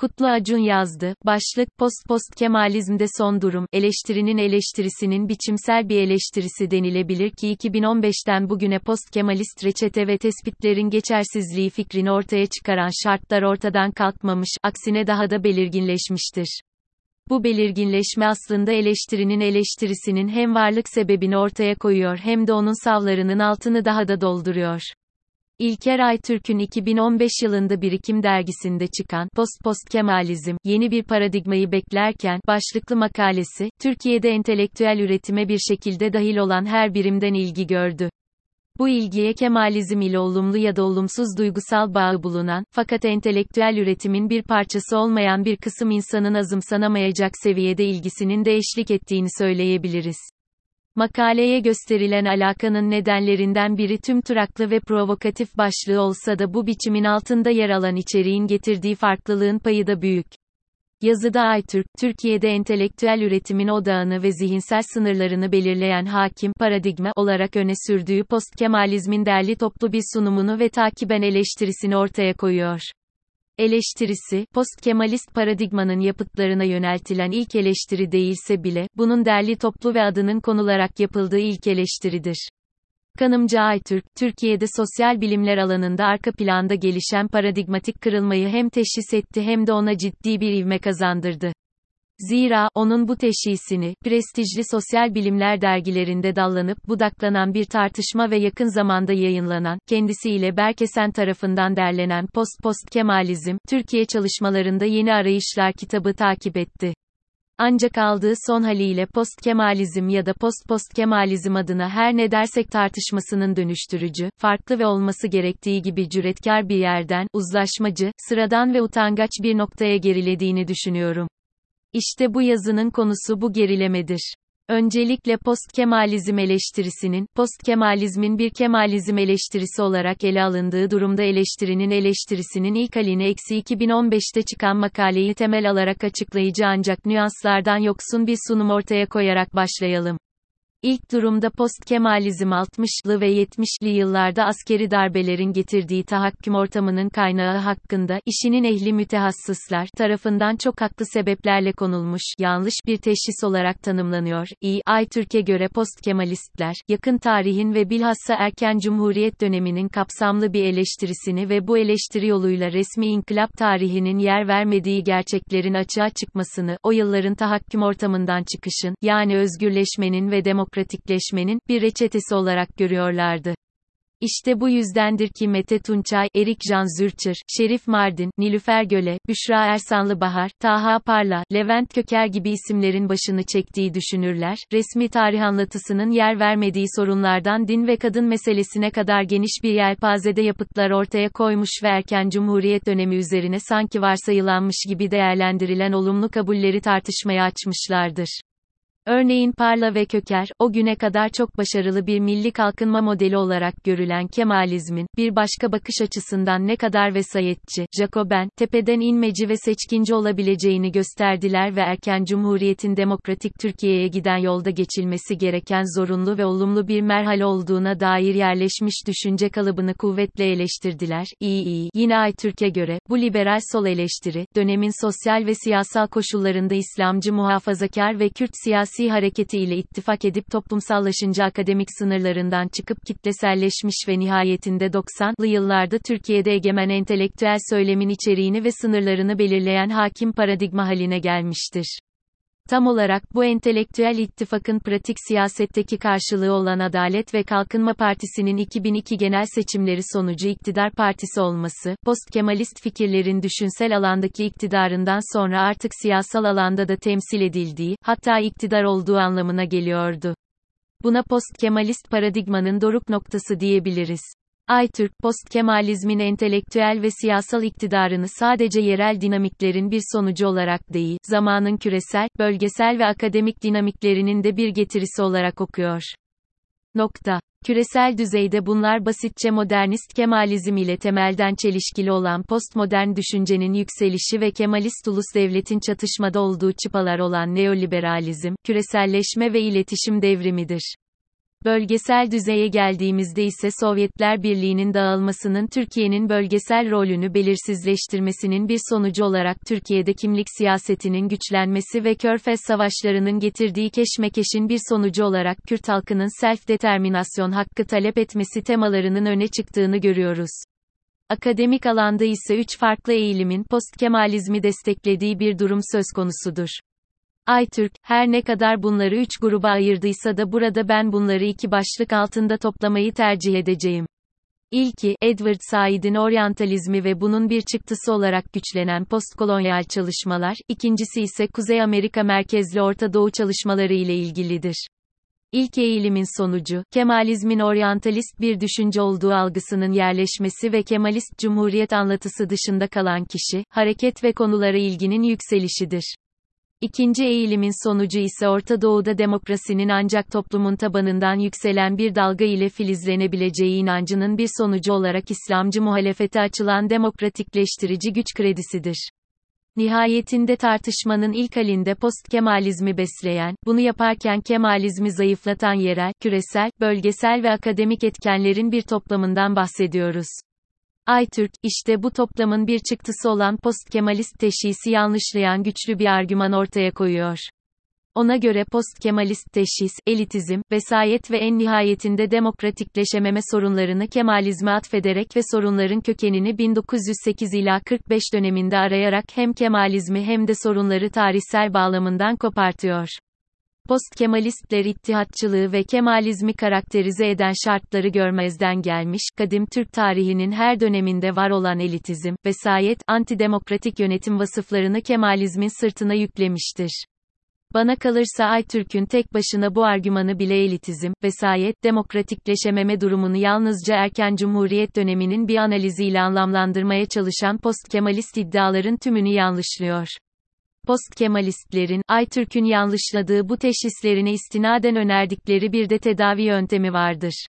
Kutlu Acun yazdı. Başlık, Post Post Kemalizmde son durum, eleştirinin eleştirisinin biçimsel bir eleştirisi denilebilir ki 2015'ten bugüne post Kemalist reçete ve tespitlerin geçersizliği fikrini ortaya çıkaran şartlar ortadan kalkmamış, aksine daha da belirginleşmiştir. Bu belirginleşme aslında eleştirinin eleştirisinin hem varlık sebebini ortaya koyuyor hem de onun savlarının altını daha da dolduruyor. İlker Aytürk'ün 2015 yılında Birikim dergisinde çıkan Post Post Kemalizm, yeni bir paradigmayı beklerken başlıklı makalesi, Türkiye'de entelektüel üretime bir şekilde dahil olan her birimden ilgi gördü. Bu ilgiye Kemalizm ile olumlu ya da olumsuz duygusal bağı bulunan, fakat entelektüel üretimin bir parçası olmayan bir kısım insanın azımsanamayacak seviyede ilgisinin de eşlik ettiğini söyleyebiliriz. Makaleye gösterilen alakanın nedenlerinden biri tüm turaklı ve provokatif başlığı olsa da bu biçimin altında yer alan içeriğin getirdiği farklılığın payı da büyük. Yazıda Aytürk, Türkiye'de entelektüel üretimin odağını ve zihinsel sınırlarını belirleyen hakim paradigma olarak öne sürdüğü postkemalizmin derli toplu bir sunumunu ve takiben eleştirisini ortaya koyuyor. Eleştirisi, post-Kemalist paradigmanın yapıtlarına yöneltilen ilk eleştiri değilse bile, bunun derli toplu ve adının konularak yapıldığı ilk eleştiridir. Kanımca Aytürk, Türkiye'de sosyal bilimler alanında arka planda gelişen paradigmatik kırılmayı hem teşhis etti hem de ona ciddi bir ivme kazandırdı. Zira, onun bu teşhisini, prestijli sosyal bilimler dergilerinde dallanıp budaklanan bir tartışma ve yakın zamanda yayınlanan, kendisiyle Berkesen tarafından derlenen Post Post Kemalizm, Türkiye çalışmalarında yeni arayışlar kitabı takip etti. Ancak aldığı son haliyle post Kemalizm ya da post post Kemalizm adına her ne dersek tartışmasının dönüştürücü, farklı ve olması gerektiği gibi cüretkar bir yerden, uzlaşmacı, sıradan ve utangaç bir noktaya gerilediğini düşünüyorum. İşte bu yazının konusu bu gerilemedir. Öncelikle post-Kemalizm eleştirisinin, post-Kemalizmin bir Kemalizm eleştirisi olarak ele alındığı durumda eleştirinin eleştirisinin ilk halini eksi 2015'te çıkan makaleyi temel alarak açıklayıcı ancak nüanslardan yoksun bir sunum ortaya koyarak başlayalım. İlk durumda post-Kemalizm 60'lı ve 70'li yıllarda askeri darbelerin getirdiği tahakküm ortamının kaynağı hakkında, işinin ehli mütehassıslar tarafından çok haklı sebeplerle konulmuş, yanlış bir teşhis olarak tanımlanıyor. İ. Aytürk'e göre post-Kemalistler, yakın tarihin ve bilhassa erken Cumhuriyet döneminin kapsamlı bir eleştirisini ve bu eleştiri yoluyla resmi inkılap tarihinin yer vermediği gerçeklerin açığa çıkmasını, o yılların tahakküm ortamından çıkışın, yani özgürleşmenin ve demokrasinin demokratikleşmenin bir reçetesi olarak görüyorlardı. İşte bu yüzdendir ki Mete Tunçay, Erik Can Zürçer, Şerif Mardin, Nilüfer Göle, Büşra Ersanlı Bahar, Taha Parla, Levent Köker gibi isimlerin başını çektiği düşünürler, resmi tarih anlatısının yer vermediği sorunlardan din ve kadın meselesine kadar geniş bir yelpazede yapıtlar ortaya koymuş ve erken Cumhuriyet dönemi üzerine sanki varsayılanmış gibi değerlendirilen olumlu kabulleri tartışmaya açmışlardır. Örneğin Parla ve Köker, o güne kadar çok başarılı bir milli kalkınma modeli olarak görülen Kemalizmin, bir başka bakış açısından ne kadar vesayetçi, Jacoben, tepeden inmeci ve seçkinci olabileceğini gösterdiler ve erken Cumhuriyet'in demokratik Türkiye'ye giden yolda geçilmesi gereken zorunlu ve olumlu bir merhale olduğuna dair yerleşmiş düşünce kalıbını kuvvetle eleştirdiler. İyi iyi. Yine Aytürk'e göre, bu liberal sol eleştiri, dönemin sosyal ve siyasal koşullarında İslamcı muhafazakar ve Kürt siyasi siyasi hareketi ile ittifak edip toplumsallaşınca akademik sınırlarından çıkıp kitleselleşmiş ve nihayetinde 90'lı yıllarda Türkiye'de egemen entelektüel söylemin içeriğini ve sınırlarını belirleyen hakim paradigma haline gelmiştir. Tam olarak bu entelektüel ittifakın pratik siyasetteki karşılığı olan Adalet ve Kalkınma Partisi'nin 2002 genel seçimleri sonucu iktidar partisi olması, post-Kemalist fikirlerin düşünsel alandaki iktidarından sonra artık siyasal alanda da temsil edildiği, hatta iktidar olduğu anlamına geliyordu. Buna post-Kemalist paradigmanın doruk noktası diyebiliriz. Aytürk, post-Kemalizmin entelektüel ve siyasal iktidarını sadece yerel dinamiklerin bir sonucu olarak değil, zamanın küresel, bölgesel ve akademik dinamiklerinin de bir getirisi olarak okuyor. Nokta. Küresel düzeyde bunlar basitçe modernist Kemalizm ile temelden çelişkili olan postmodern düşüncenin yükselişi ve Kemalist ulus devletin çatışmada olduğu çıpalar olan neoliberalizm, küreselleşme ve iletişim devrimidir. Bölgesel düzeye geldiğimizde ise Sovyetler Birliği'nin dağılmasının Türkiye'nin bölgesel rolünü belirsizleştirmesinin bir sonucu olarak Türkiye'de kimlik siyasetinin güçlenmesi ve Körfez savaşlarının getirdiği keşmekeşin bir sonucu olarak Kürt halkının self-determinasyon hakkı talep etmesi temalarının öne çıktığını görüyoruz. Akademik alanda ise üç farklı eğilimin post-Kemalizmi desteklediği bir durum söz konusudur. Aytürk, her ne kadar bunları üç gruba ayırdıysa da burada ben bunları iki başlık altında toplamayı tercih edeceğim. İlki, Edward Said'in oryantalizmi ve bunun bir çıktısı olarak güçlenen postkolonyal çalışmalar, ikincisi ise Kuzey Amerika merkezli Orta Doğu çalışmaları ile ilgilidir. İlk eğilimin sonucu, Kemalizmin oryantalist bir düşünce olduğu algısının yerleşmesi ve Kemalist Cumhuriyet anlatısı dışında kalan kişi, hareket ve konulara ilginin yükselişidir. İkinci eğilimin sonucu ise Orta Doğu'da demokrasinin ancak toplumun tabanından yükselen bir dalga ile filizlenebileceği inancının bir sonucu olarak İslamcı muhalefete açılan demokratikleştirici güç kredisidir. Nihayetinde tartışmanın ilk halinde post-Kemalizmi besleyen, bunu yaparken Kemalizmi zayıflatan yerel, küresel, bölgesel ve akademik etkenlerin bir toplamından bahsediyoruz. Aytürk, işte bu toplamın bir çıktısı olan post-Kemalist teşhisi yanlışlayan güçlü bir argüman ortaya koyuyor. Ona göre post-Kemalist teşhis, elitizm, vesayet ve en nihayetinde demokratikleşememe sorunlarını Kemalizme atfederek ve sorunların kökenini 1908 ila 45 döneminde arayarak hem Kemalizmi hem de sorunları tarihsel bağlamından kopartıyor. Post-Kemalistler ittihatçılığı ve Kemalizmi karakterize eden şartları görmezden gelmiş, kadim Türk tarihinin her döneminde var olan elitizm, vesayet, antidemokratik yönetim vasıflarını Kemalizmin sırtına yüklemiştir. Bana kalırsa Aytürk'ün tek başına bu argümanı bile elitizm, vesayet, demokratikleşememe durumunu yalnızca erken cumhuriyet döneminin bir analiziyle anlamlandırmaya çalışan post-Kemalist iddiaların tümünü yanlışlıyor. Post-Kemalistlerin, Aytürk'ün yanlışladığı bu teşhislerine istinaden önerdikleri bir de tedavi yöntemi vardır.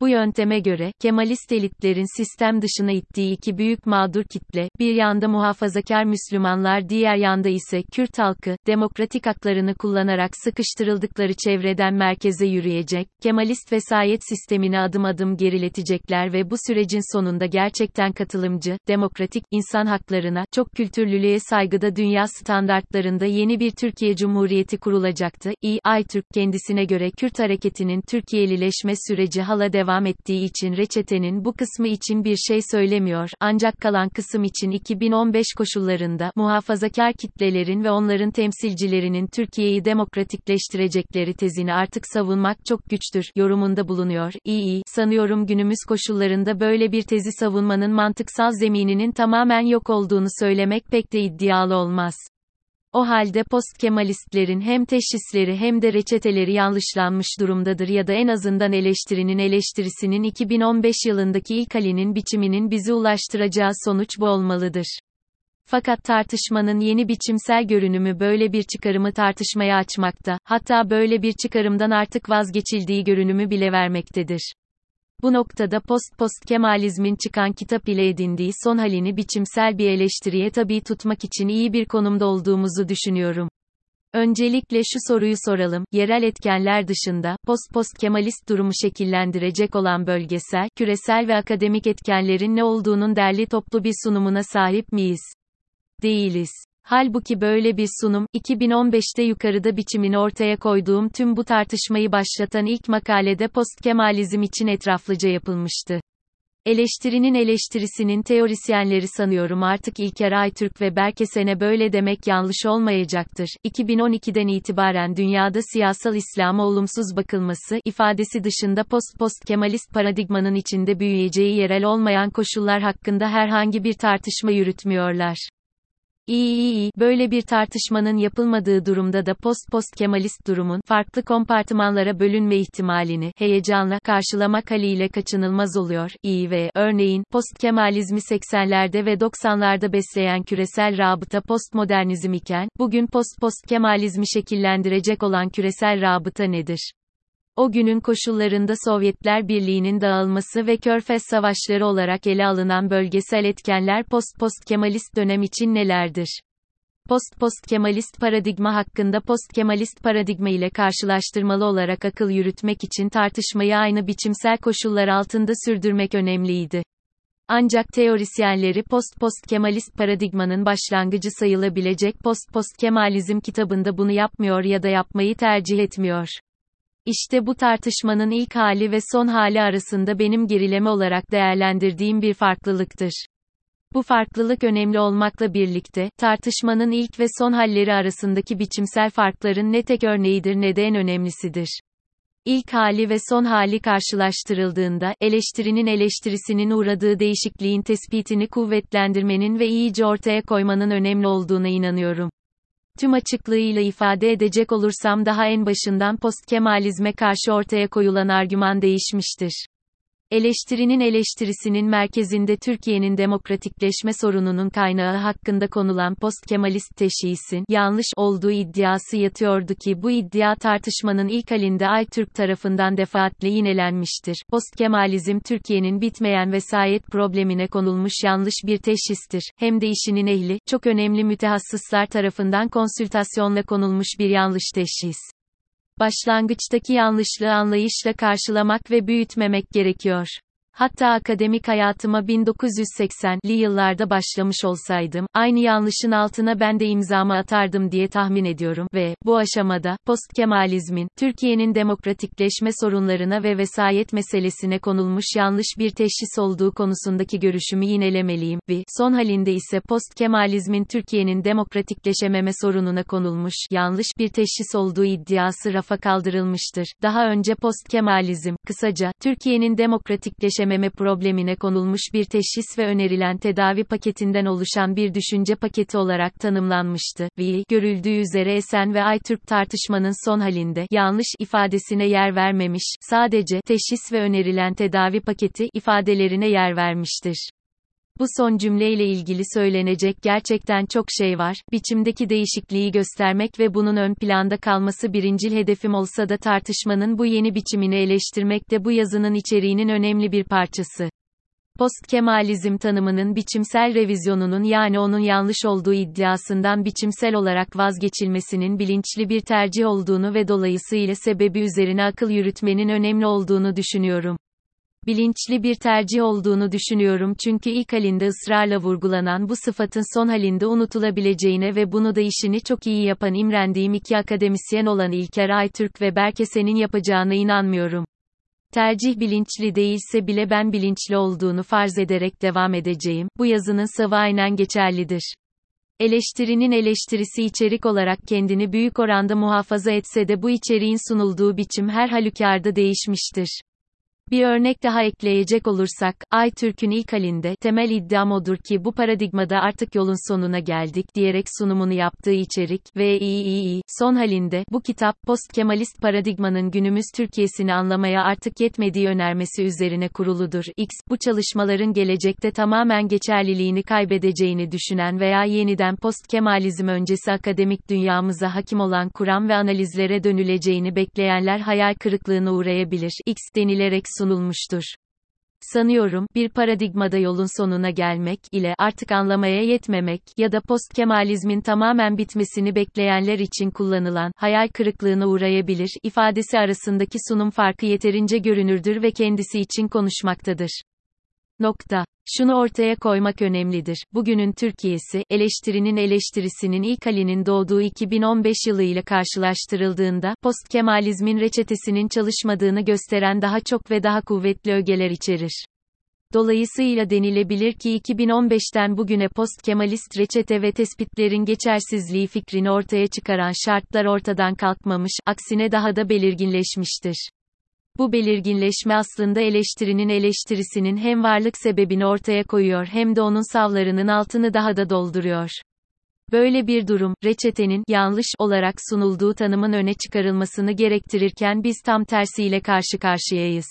Bu yönteme göre, Kemalist elitlerin sistem dışına ittiği iki büyük mağdur kitle, bir yanda muhafazakar Müslümanlar diğer yanda ise Kürt halkı, demokratik haklarını kullanarak sıkıştırıldıkları çevreden merkeze yürüyecek, Kemalist vesayet sistemini adım adım geriletecekler ve bu sürecin sonunda gerçekten katılımcı, demokratik, insan haklarına, çok kültürlülüğe saygıda dünya standartlarında yeni bir Türkiye Cumhuriyeti kurulacaktı. İ. Aytürk kendisine göre Kürt hareketinin Türkiye'lileşme süreci hala devam devam ettiği için reçetenin bu kısmı için bir şey söylemiyor, ancak kalan kısım için 2015 koşullarında, muhafazakar kitlelerin ve onların temsilcilerinin Türkiye'yi demokratikleştirecekleri tezini artık savunmak çok güçtür, yorumunda bulunuyor. İyi, sanıyorum günümüz koşullarında böyle bir tezi savunmanın mantıksal zemininin tamamen yok olduğunu söylemek pek de iddialı olmaz. O halde post-Kemalistlerin hem teşhisleri hem de reçeteleri yanlışlanmış durumdadır ya da en azından eleştirinin eleştirisinin 2015 yılındaki ilk halinin biçiminin bizi ulaştıracağı sonuç bu olmalıdır. Fakat tartışmanın yeni biçimsel görünümü böyle bir çıkarımı tartışmaya açmakta, hatta böyle bir çıkarımdan artık vazgeçildiği görünümü bile vermektedir. Bu noktada post-post Kemalizmin çıkan kitap ile edindiği son halini biçimsel bir eleştiriye tabi tutmak için iyi bir konumda olduğumuzu düşünüyorum. Öncelikle şu soruyu soralım, yerel etkenler dışında, post-post Kemalist durumu şekillendirecek olan bölgesel, küresel ve akademik etkenlerin ne olduğunun derli toplu bir sunumuna sahip miyiz? Değiliz. Halbuki böyle bir sunum, 2015'te yukarıda biçimini ortaya koyduğum tüm bu tartışmayı başlatan ilk makalede postkemalizm için etraflıca yapılmıştı. Eleştirinin eleştirisinin teorisyenleri sanıyorum artık İlker Aytürk ve Berkesen'e böyle demek yanlış olmayacaktır. 2012'den itibaren dünyada siyasal İslam'a olumsuz bakılması ifadesi dışında post-post Kemalist paradigmanın içinde büyüyeceği yerel olmayan koşullar hakkında herhangi bir tartışma yürütmüyorlar. İyi iyi iyi, böyle bir tartışmanın yapılmadığı durumda da post-post Kemalist durumun, farklı kompartımanlara bölünme ihtimalini, heyecanla, karşılamak haliyle kaçınılmaz oluyor. İyi ve, örneğin, post-Kemalizmi 80'lerde ve 90'larda besleyen küresel rabıta postmodernizm iken, bugün post-post Kemalizmi şekillendirecek olan küresel rabıta nedir? O günün koşullarında Sovyetler Birliği'nin dağılması ve Körfez Savaşları olarak ele alınan bölgesel etkenler post-post Kemalist dönem için nelerdir? Post-post-Kemalist paradigma hakkında post-Kemalist paradigma ile karşılaştırmalı olarak akıl yürütmek için tartışmayı aynı biçimsel koşullar altında sürdürmek önemliydi. Ancak teorisyenleri post-post-Kemalist paradigmanın başlangıcı sayılabilecek post-post-Kemalizm kitabında bunu yapmıyor ya da yapmayı tercih etmiyor. İşte bu tartışmanın ilk hali ve son hali arasında benim gerileme olarak değerlendirdiğim bir farklılıktır. Bu farklılık önemli olmakla birlikte, tartışmanın ilk ve son halleri arasındaki biçimsel farkların ne tek örneğidir ne de en önemlisidir. İlk hali ve son hali karşılaştırıldığında, eleştirinin eleştirisinin uğradığı değişikliğin tespitini kuvvetlendirmenin ve iyice ortaya koymanın önemli olduğuna inanıyorum. Tüm açıklığıyla ifade edecek olursam daha en başından postkemalizme karşı ortaya koyulan argüman değişmiştir. Eleştirinin eleştirisinin merkezinde Türkiye'nin demokratikleşme sorununun kaynağı hakkında konulan post-Kemalist teşhisin yanlış olduğu iddiası yatıyordu ki bu iddia tartışmanın ilk halinde Aytürk tarafından defaatle yinelenmiştir. Post-Kemalizm Türkiye'nin bitmeyen vesayet problemine konulmuş yanlış bir teşhistir. Hem de işinin ehli, çok önemli mütehassıslar tarafından konsültasyonla konulmuş bir yanlış teşhis. Başlangıçtaki yanlışlığı anlayışla karşılamak ve büyütmemek gerekiyor. Hatta akademik hayatıma 1980'li yıllarda başlamış olsaydım, aynı yanlışın altına ben de imzamı atardım diye tahmin ediyorum ve, bu aşamada, postkemalizmin, Türkiye'nin demokratikleşme sorunlarına ve vesayet meselesine konulmuş yanlış bir teşhis olduğu konusundaki görüşümü yinelemeliyim, ve, son halinde ise postkemalizmin Türkiye'nin demokratikleşememe sorununa konulmuş yanlış bir teşhis olduğu iddiası rafa kaldırılmıştır. Daha önce postkemalizm, kısaca, Türkiye'nin demokratikleşememe erişememe problemine konulmuş bir teşhis ve önerilen tedavi paketinden oluşan bir düşünce paketi olarak tanımlanmıştı. Ve, görüldüğü üzere Esen ve Aytürk tartışmanın son halinde, yanlış ifadesine yer vermemiş, sadece, teşhis ve önerilen tedavi paketi, ifadelerine yer vermiştir. Bu son cümleyle ilgili söylenecek gerçekten çok şey var. Biçimdeki değişikliği göstermek ve bunun ön planda kalması birincil hedefim olsa da tartışmanın bu yeni biçimini eleştirmek de bu yazının içeriğinin önemli bir parçası. Postkemalizm tanımının biçimsel revizyonunun yani onun yanlış olduğu iddiasından biçimsel olarak vazgeçilmesinin bilinçli bir tercih olduğunu ve dolayısıyla sebebi üzerine akıl yürütmenin önemli olduğunu düşünüyorum bilinçli bir tercih olduğunu düşünüyorum çünkü ilk halinde ısrarla vurgulanan bu sıfatın son halinde unutulabileceğine ve bunu da işini çok iyi yapan imrendiğim iki akademisyen olan İlker Aytürk ve Berkesen'in yapacağına inanmıyorum. Tercih bilinçli değilse bile ben bilinçli olduğunu farz ederek devam edeceğim. Bu yazının savı aynen geçerlidir. Eleştirinin eleştirisi içerik olarak kendini büyük oranda muhafaza etse de bu içeriğin sunulduğu biçim her halükarda değişmiştir. Bir örnek daha ekleyecek olursak, Aytürk'ün ilk halinde, temel iddiam odur ki bu paradigmada artık yolun sonuna geldik diyerek sunumunu yaptığı içerik, ve iyi son halinde, bu kitap, post-Kemalist paradigmanın günümüz Türkiye'sini anlamaya artık yetmediği önermesi üzerine kuruludur. X, bu çalışmaların gelecekte tamamen geçerliliğini kaybedeceğini düşünen veya yeniden post-Kemalizm öncesi akademik dünyamıza hakim olan kuram ve analizlere dönüleceğini bekleyenler hayal kırıklığına uğrayabilir. X denilerek sunulmuştur. Sanıyorum, bir paradigmada yolun sonuna gelmek ile artık anlamaya yetmemek ya da postkemalizmin tamamen bitmesini bekleyenler için kullanılan hayal kırıklığına uğrayabilir ifadesi arasındaki sunum farkı yeterince görünürdür ve kendisi için konuşmaktadır. Nokta. Şunu ortaya koymak önemlidir. Bugünün Türkiye'si, eleştirinin eleştirisinin ilk halinin doğduğu 2015 yılı ile karşılaştırıldığında, postkemalizmin reçetesinin çalışmadığını gösteren daha çok ve daha kuvvetli ögeler içerir. Dolayısıyla denilebilir ki 2015'ten bugüne post-Kemalist reçete ve tespitlerin geçersizliği fikrini ortaya çıkaran şartlar ortadan kalkmamış, aksine daha da belirginleşmiştir. Bu belirginleşme aslında eleştirinin eleştirisinin hem varlık sebebini ortaya koyuyor hem de onun savlarının altını daha da dolduruyor. Böyle bir durum, reçetenin yanlış olarak sunulduğu tanımın öne çıkarılmasını gerektirirken biz tam tersiyle karşı karşıyayız.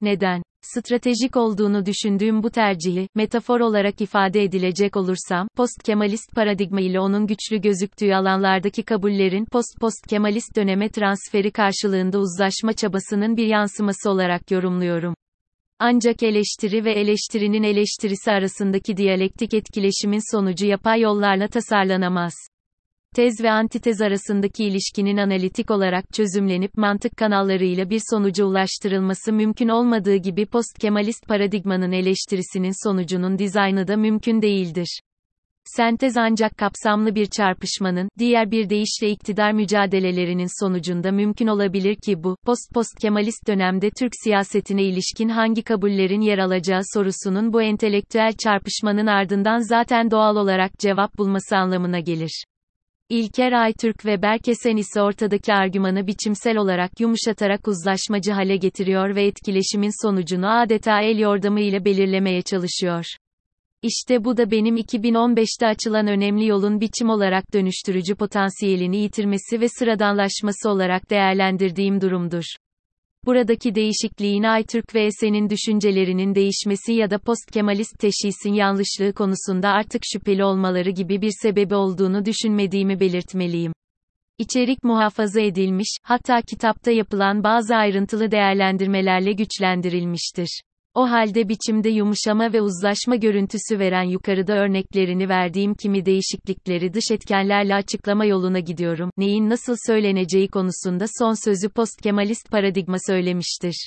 Neden? Stratejik olduğunu düşündüğüm bu tercihi, metafor olarak ifade edilecek olursam, post-Kemalist paradigma ile onun güçlü gözüktüğü alanlardaki kabullerin post-post-Kemalist döneme transferi karşılığında uzlaşma çabasının bir yansıması olarak yorumluyorum. Ancak eleştiri ve eleştirinin eleştirisi arasındaki diyalektik etkileşimin sonucu yapay yollarla tasarlanamaz. Tez ve antitez arasındaki ilişkinin analitik olarak çözümlenip mantık kanallarıyla bir sonuca ulaştırılması mümkün olmadığı gibi post-Kemalist paradigmanın eleştirisinin sonucunun dizaynı da mümkün değildir. Sentez ancak kapsamlı bir çarpışmanın, diğer bir deyişle iktidar mücadelelerinin sonucunda mümkün olabilir ki bu, post-post-Kemalist dönemde Türk siyasetine ilişkin hangi kabullerin yer alacağı sorusunun bu entelektüel çarpışmanın ardından zaten doğal olarak cevap bulması anlamına gelir. İlker Aytürk ve Berkesen ise ortadaki argümanı biçimsel olarak yumuşatarak uzlaşmacı hale getiriyor ve etkileşimin sonucunu adeta el yordamı ile belirlemeye çalışıyor. İşte bu da benim 2015'te açılan önemli yolun biçim olarak dönüştürücü potansiyelini yitirmesi ve sıradanlaşması olarak değerlendirdiğim durumdur. Buradaki değişikliğin Aytürk ve Esen'in düşüncelerinin değişmesi ya da post-Kemalist teşhisin yanlışlığı konusunda artık şüpheli olmaları gibi bir sebebi olduğunu düşünmediğimi belirtmeliyim. İçerik muhafaza edilmiş, hatta kitapta yapılan bazı ayrıntılı değerlendirmelerle güçlendirilmiştir. O halde biçimde yumuşama ve uzlaşma görüntüsü veren yukarıda örneklerini verdiğim kimi değişiklikleri dış etkenlerle açıklama yoluna gidiyorum. Neyin nasıl söyleneceği konusunda son sözü post-Kemalist paradigma söylemiştir.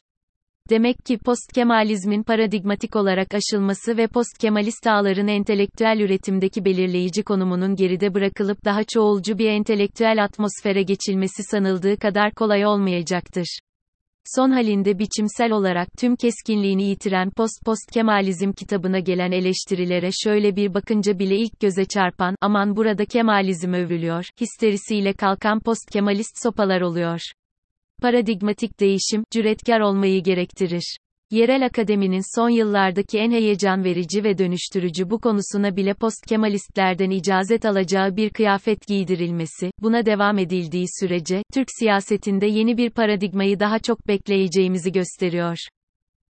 Demek ki post-Kemalizmin paradigmatik olarak aşılması ve post-Kemalist ağların entelektüel üretimdeki belirleyici konumunun geride bırakılıp daha çoğulcu bir entelektüel atmosfere geçilmesi sanıldığı kadar kolay olmayacaktır. Son halinde biçimsel olarak tüm keskinliğini yitiren Post-Post Kemalizm kitabına gelen eleştirilere şöyle bir bakınca bile ilk göze çarpan, aman burada Kemalizm övülüyor, histerisiyle kalkan post-Kemalist sopalar oluyor. Paradigmatik değişim, cüretkar olmayı gerektirir. Yerel akademinin son yıllardaki en heyecan verici ve dönüştürücü bu konusuna bile post-Kemalistlerden icazet alacağı bir kıyafet giydirilmesi, buna devam edildiği sürece, Türk siyasetinde yeni bir paradigmayı daha çok bekleyeceğimizi gösteriyor.